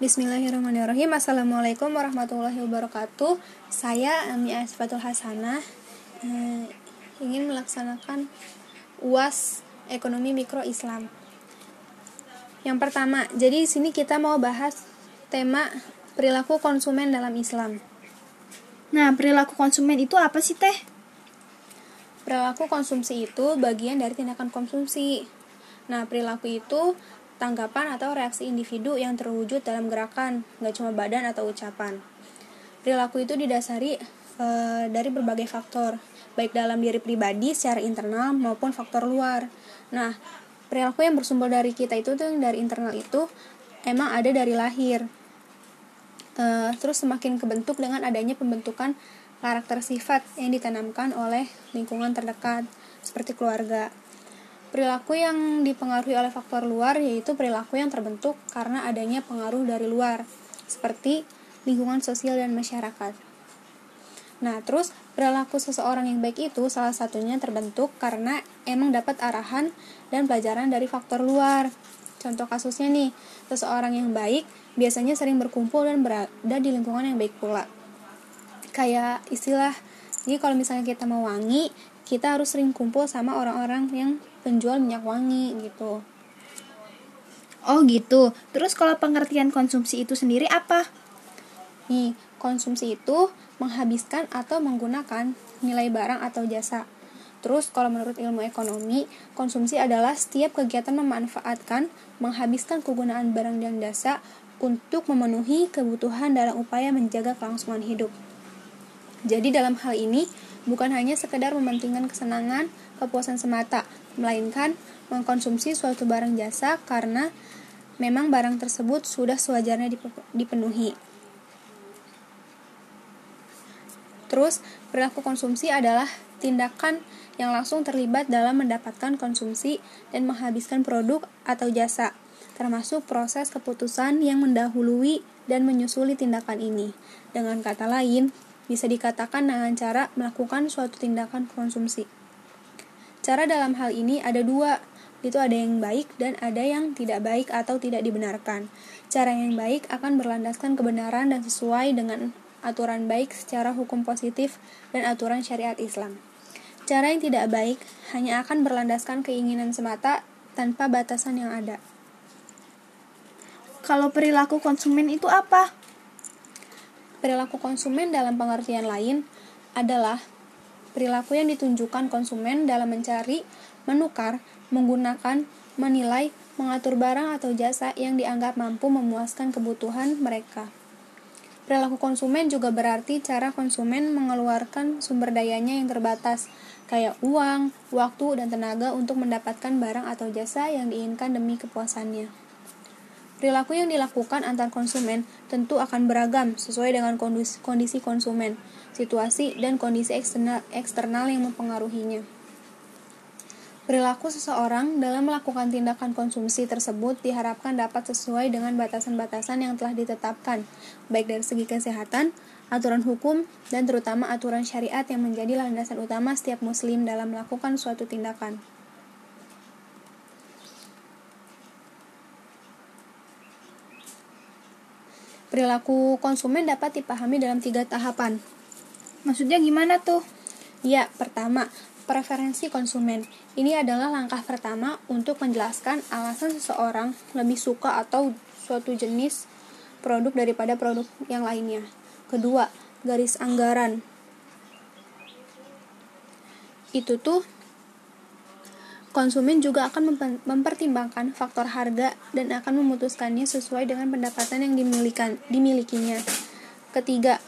Bismillahirrahmanirrahim. Assalamualaikum warahmatullahi wabarakatuh. Saya Ami Asfatul Hasanah eh, Ingin melaksanakan UAS Ekonomi Mikro Islam. Yang pertama, jadi di sini kita mau bahas tema perilaku konsumen dalam Islam. Nah, perilaku konsumen itu apa sih, Teh? Perilaku konsumsi itu bagian dari tindakan konsumsi. Nah, perilaku itu tanggapan atau reaksi individu yang terwujud dalam gerakan, nggak cuma badan atau ucapan. Perilaku itu didasari e, dari berbagai faktor, baik dalam diri pribadi secara internal maupun faktor luar. Nah, perilaku yang bersumber dari kita itu tuh dari internal itu emang ada dari lahir. E, terus semakin kebentuk dengan adanya pembentukan karakter sifat yang ditanamkan oleh lingkungan terdekat seperti keluarga. Perilaku yang dipengaruhi oleh faktor luar yaitu perilaku yang terbentuk karena adanya pengaruh dari luar, seperti lingkungan sosial dan masyarakat. Nah, terus perilaku seseorang yang baik itu salah satunya terbentuk karena emang dapat arahan dan pelajaran dari faktor luar. Contoh kasusnya nih, seseorang yang baik biasanya sering berkumpul dan berada di lingkungan yang baik pula. Kayak istilah, jadi kalau misalnya kita mau wangi, kita harus sering kumpul sama orang-orang yang penjual minyak wangi gitu. Oh gitu. Terus kalau pengertian konsumsi itu sendiri apa? Nih, konsumsi itu menghabiskan atau menggunakan nilai barang atau jasa. Terus kalau menurut ilmu ekonomi, konsumsi adalah setiap kegiatan memanfaatkan, menghabiskan kegunaan barang dan jasa untuk memenuhi kebutuhan dalam upaya menjaga kelangsungan hidup. Jadi dalam hal ini, bukan hanya sekedar mementingkan kesenangan, kepuasan semata, melainkan mengkonsumsi suatu barang jasa karena memang barang tersebut sudah sewajarnya dipenuhi. Terus, perilaku konsumsi adalah tindakan yang langsung terlibat dalam mendapatkan konsumsi dan menghabiskan produk atau jasa, termasuk proses keputusan yang mendahului dan menyusuli tindakan ini. Dengan kata lain, bisa dikatakan dengan cara melakukan suatu tindakan konsumsi. Cara dalam hal ini ada dua, itu ada yang baik dan ada yang tidak baik atau tidak dibenarkan. Cara yang baik akan berlandaskan kebenaran dan sesuai dengan aturan baik secara hukum positif dan aturan syariat Islam. Cara yang tidak baik hanya akan berlandaskan keinginan semata tanpa batasan yang ada. Kalau perilaku konsumen itu apa? Perilaku konsumen dalam pengertian lain adalah perilaku yang ditunjukkan konsumen dalam mencari, menukar, menggunakan, menilai, mengatur barang atau jasa yang dianggap mampu memuaskan kebutuhan mereka. Perilaku konsumen juga berarti cara konsumen mengeluarkan sumber dayanya yang terbatas, kayak uang, waktu, dan tenaga untuk mendapatkan barang atau jasa yang diinginkan demi kepuasannya. Perilaku yang dilakukan antar konsumen tentu akan beragam sesuai dengan kondisi konsumen, situasi, dan kondisi eksternal, eksternal yang mempengaruhinya. Perilaku seseorang dalam melakukan tindakan konsumsi tersebut diharapkan dapat sesuai dengan batasan-batasan yang telah ditetapkan, baik dari segi kesehatan, aturan hukum, dan terutama aturan syariat yang menjadi landasan utama setiap muslim dalam melakukan suatu tindakan. Perilaku konsumen dapat dipahami dalam tiga tahapan. Maksudnya gimana tuh? Ya, pertama, preferensi konsumen. Ini adalah langkah pertama untuk menjelaskan alasan seseorang lebih suka atau suatu jenis produk daripada produk yang lainnya. Kedua, garis anggaran. Itu tuh Konsumen juga akan mempertimbangkan faktor harga dan akan memutuskannya sesuai dengan pendapatan yang dimilikan, dimilikinya. Ketiga,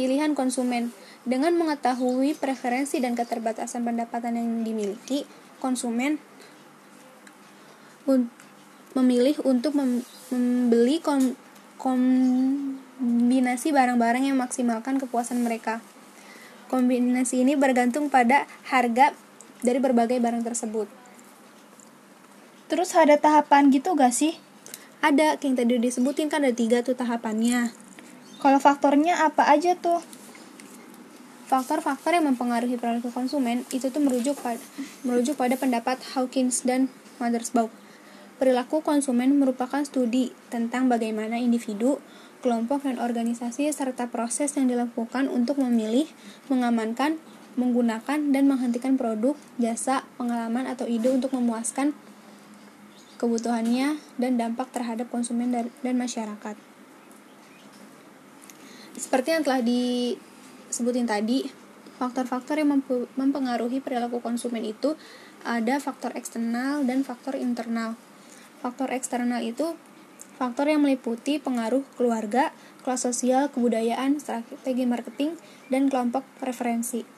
pilihan konsumen. Dengan mengetahui preferensi dan keterbatasan pendapatan yang dimiliki, konsumen memilih untuk membeli kombinasi barang-barang yang maksimalkan kepuasan mereka. Kombinasi ini bergantung pada harga dari berbagai barang tersebut. Terus ada tahapan gitu gak sih? Ada, yang tadi disebutin kan ada tiga tuh tahapannya. Kalau faktornya apa aja tuh? Faktor-faktor yang mempengaruhi perilaku konsumen itu tuh merujuk pada, merujuk pada pendapat Hawkins dan Mothersbaugh. Perilaku konsumen merupakan studi tentang bagaimana individu, kelompok, dan organisasi serta proses yang dilakukan untuk memilih, mengamankan, menggunakan, dan menghentikan produk, jasa, pengalaman, atau ide untuk memuaskan kebutuhannya dan dampak terhadap konsumen dan masyarakat. Seperti yang telah disebutin tadi, faktor-faktor yang mempengaruhi perilaku konsumen itu ada faktor eksternal dan faktor internal. Faktor eksternal itu faktor yang meliputi pengaruh keluarga, kelas sosial, kebudayaan, strategi marketing, dan kelompok referensi.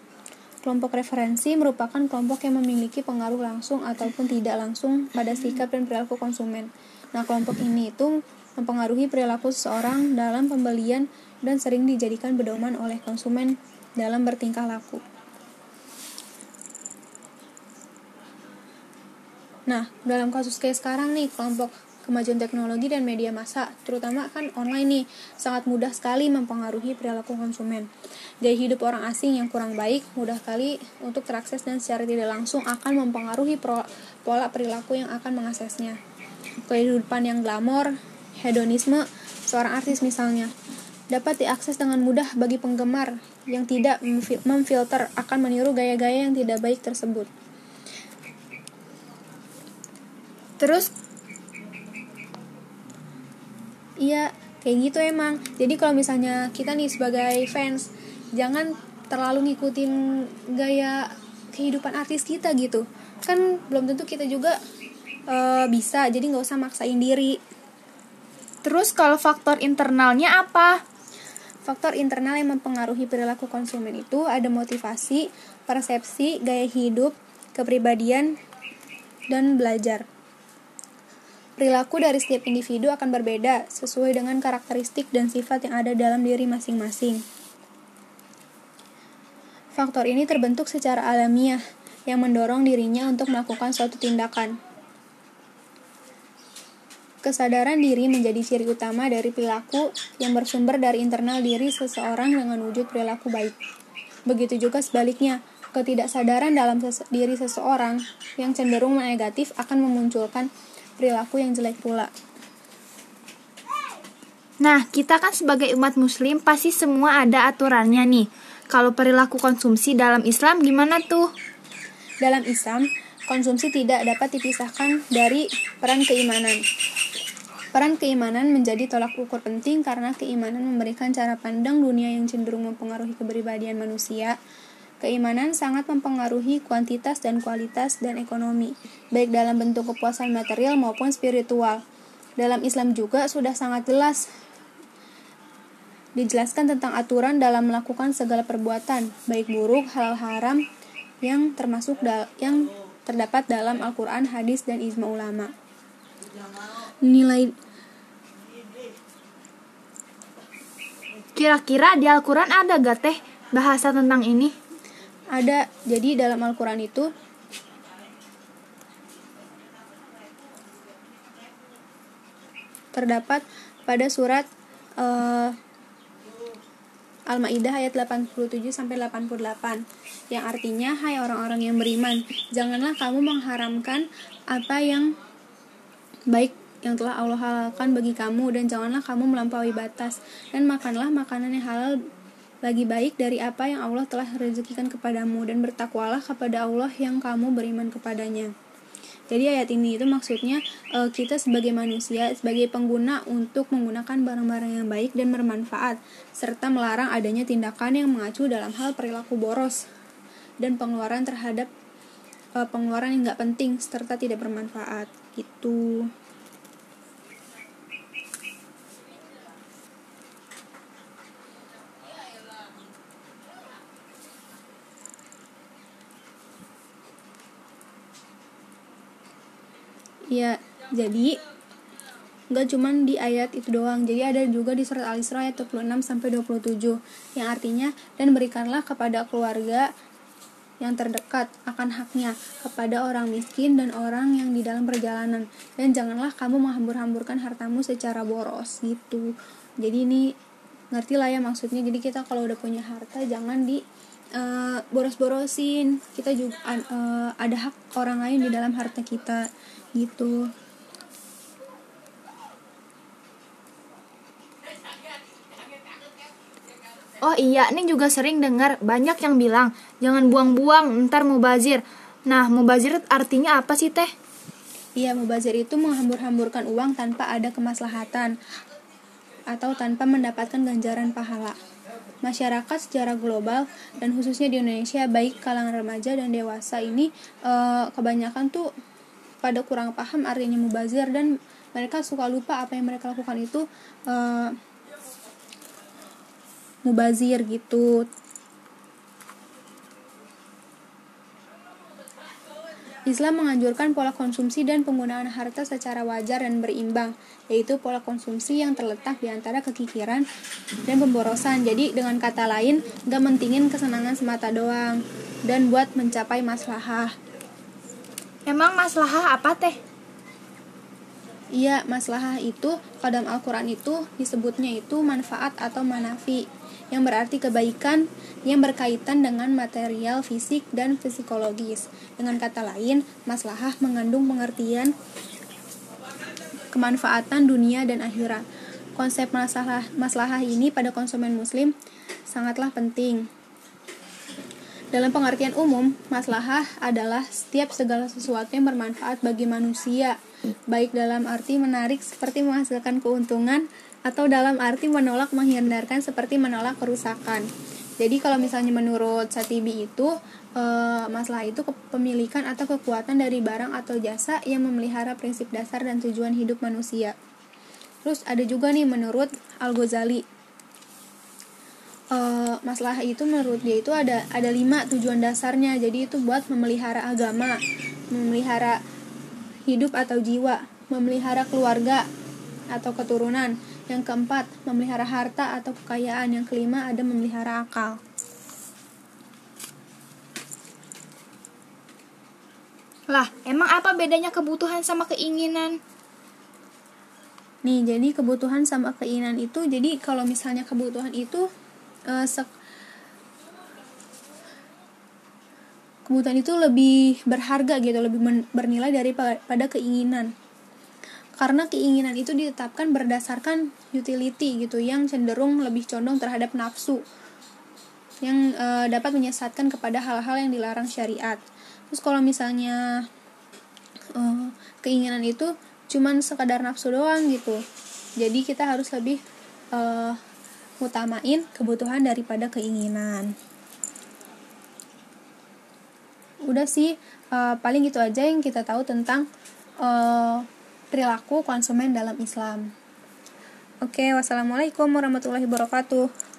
Kelompok referensi merupakan kelompok yang memiliki pengaruh langsung ataupun tidak langsung pada sikap dan perilaku konsumen. Nah, kelompok ini itu mempengaruhi perilaku seseorang dalam pembelian dan sering dijadikan pedoman oleh konsumen dalam bertingkah laku. Nah, dalam kasus kayak sekarang nih, kelompok kemajuan teknologi dan media massa, terutama kan online nih, sangat mudah sekali mempengaruhi perilaku konsumen. Gaya hidup orang asing yang kurang baik mudah kali untuk terakses dan secara tidak langsung akan mempengaruhi pola perilaku yang akan mengaksesnya. Kehidupan yang glamor, hedonisme, seorang artis misalnya, dapat diakses dengan mudah bagi penggemar yang tidak memfilter akan meniru gaya-gaya yang tidak baik tersebut. terus iya kayak gitu emang. Jadi kalau misalnya kita nih sebagai fans jangan terlalu ngikutin gaya kehidupan artis kita gitu. Kan belum tentu kita juga uh, bisa jadi nggak usah maksain diri. Terus kalau faktor internalnya apa? Faktor internal yang mempengaruhi perilaku konsumen itu ada motivasi, persepsi, gaya hidup, kepribadian, dan belajar. Perilaku dari setiap individu akan berbeda sesuai dengan karakteristik dan sifat yang ada dalam diri masing-masing. Faktor ini terbentuk secara alamiah yang mendorong dirinya untuk melakukan suatu tindakan. Kesadaran diri menjadi ciri utama dari perilaku yang bersumber dari internal diri seseorang dengan wujud perilaku baik. Begitu juga sebaliknya, ketidaksadaran dalam diri seseorang yang cenderung negatif akan memunculkan perilaku yang jelek pula. Nah, kita kan sebagai umat muslim pasti semua ada aturannya nih. Kalau perilaku konsumsi dalam Islam gimana tuh? Dalam Islam, konsumsi tidak dapat dipisahkan dari peran keimanan. Peran keimanan menjadi tolak ukur penting karena keimanan memberikan cara pandang dunia yang cenderung mempengaruhi kepribadian manusia, Keimanan sangat mempengaruhi kuantitas dan kualitas dan ekonomi, baik dalam bentuk kepuasan material maupun spiritual. Dalam Islam juga sudah sangat jelas dijelaskan tentang aturan dalam melakukan segala perbuatan, baik buruk, halal haram, yang termasuk dal yang terdapat dalam Al-Quran, hadis, dan ijma ulama. Nilai Kira-kira di Al-Quran ada gak teh bahasa tentang ini? Ada. Jadi dalam Al-Quran itu terdapat pada surat uh, Al-Maidah ayat 87 sampai 88 yang artinya hai orang-orang yang beriman janganlah kamu mengharamkan apa yang baik yang telah Allah halalkan bagi kamu dan janganlah kamu melampaui batas dan makanlah makanan yang halal lagi baik dari apa yang Allah telah rezekikan kepadamu dan bertakwalah kepada Allah yang kamu beriman kepadanya. Jadi ayat ini itu maksudnya uh, kita sebagai manusia, sebagai pengguna untuk menggunakan barang-barang yang baik dan bermanfaat, serta melarang adanya tindakan yang mengacu dalam hal perilaku boros dan pengeluaran terhadap uh, pengeluaran yang nggak penting serta tidak bermanfaat. Gitu. Ya jadi nggak cuman di ayat itu doang. Jadi ada juga di surat al-isra ayat 26 sampai 27 yang artinya dan berikanlah kepada keluarga yang terdekat akan haknya kepada orang miskin dan orang yang di dalam perjalanan. Dan janganlah kamu menghambur-hamburkan hartamu secara boros gitu. Jadi ini ngerti lah ya maksudnya. Jadi kita kalau udah punya harta jangan di Eh, boros-borosin kita juga uh, eh, ada hak orang lain di dalam harta kita gitu Oh iya, ini juga sering dengar banyak yang bilang jangan buang-buang, ntar mau bazir Nah, mau bazir artinya apa sih teh? Iya, mau bazir itu menghambur-hamburkan uang tanpa ada kemaslahatan atau tanpa mendapatkan ganjaran pahala. Masyarakat secara global dan khususnya di Indonesia baik kalangan remaja dan dewasa ini eh, kebanyakan tuh pada kurang paham artinya mubazir dan mereka suka lupa apa yang mereka lakukan itu eh, mubazir gitu Islam menganjurkan pola konsumsi dan penggunaan harta secara wajar dan berimbang, yaitu pola konsumsi yang terletak di antara kekikiran dan pemborosan. Jadi dengan kata lain, gak mentingin kesenangan semata doang, dan buat mencapai maslahah. Emang maslahah apa teh? Iya, maslahah itu kalau dalam Al-Quran itu disebutnya itu manfaat atau manafi yang berarti kebaikan yang berkaitan dengan material fisik dan psikologis. Dengan kata lain, maslahah mengandung pengertian kemanfaatan dunia dan akhirat. Konsep masalah maslahah ini pada konsumen muslim sangatlah penting. Dalam pengertian umum, maslahah adalah setiap segala sesuatu yang bermanfaat bagi manusia, baik dalam arti menarik seperti menghasilkan keuntungan atau dalam arti menolak menghindarkan seperti menolak kerusakan. Jadi kalau misalnya menurut Satibi itu e, masalah itu kepemilikan atau kekuatan dari barang atau jasa yang memelihara prinsip dasar dan tujuan hidup manusia. Terus ada juga nih menurut Al Ghazali e, masalah itu menurut dia itu ada ada lima tujuan dasarnya. Jadi itu buat memelihara agama, memelihara hidup atau jiwa, memelihara keluarga atau keturunan, yang keempat, memelihara harta atau kekayaan. Yang kelima, ada memelihara akal. Lah, emang apa bedanya kebutuhan sama keinginan? Nih, jadi kebutuhan sama keinginan itu, jadi kalau misalnya kebutuhan itu uh, kebutuhan itu lebih berharga gitu, lebih bernilai daripada keinginan karena keinginan itu ditetapkan berdasarkan utility gitu yang cenderung lebih condong terhadap nafsu yang e, dapat menyesatkan kepada hal-hal yang dilarang syariat. Terus kalau misalnya e, keinginan itu cuman sekadar nafsu doang gitu. Jadi kita harus lebih e, utamain kebutuhan daripada keinginan. Udah sih e, paling gitu aja yang kita tahu tentang e, perilaku konsumen dalam Islam. Oke, wassalamualaikum warahmatullahi wabarakatuh.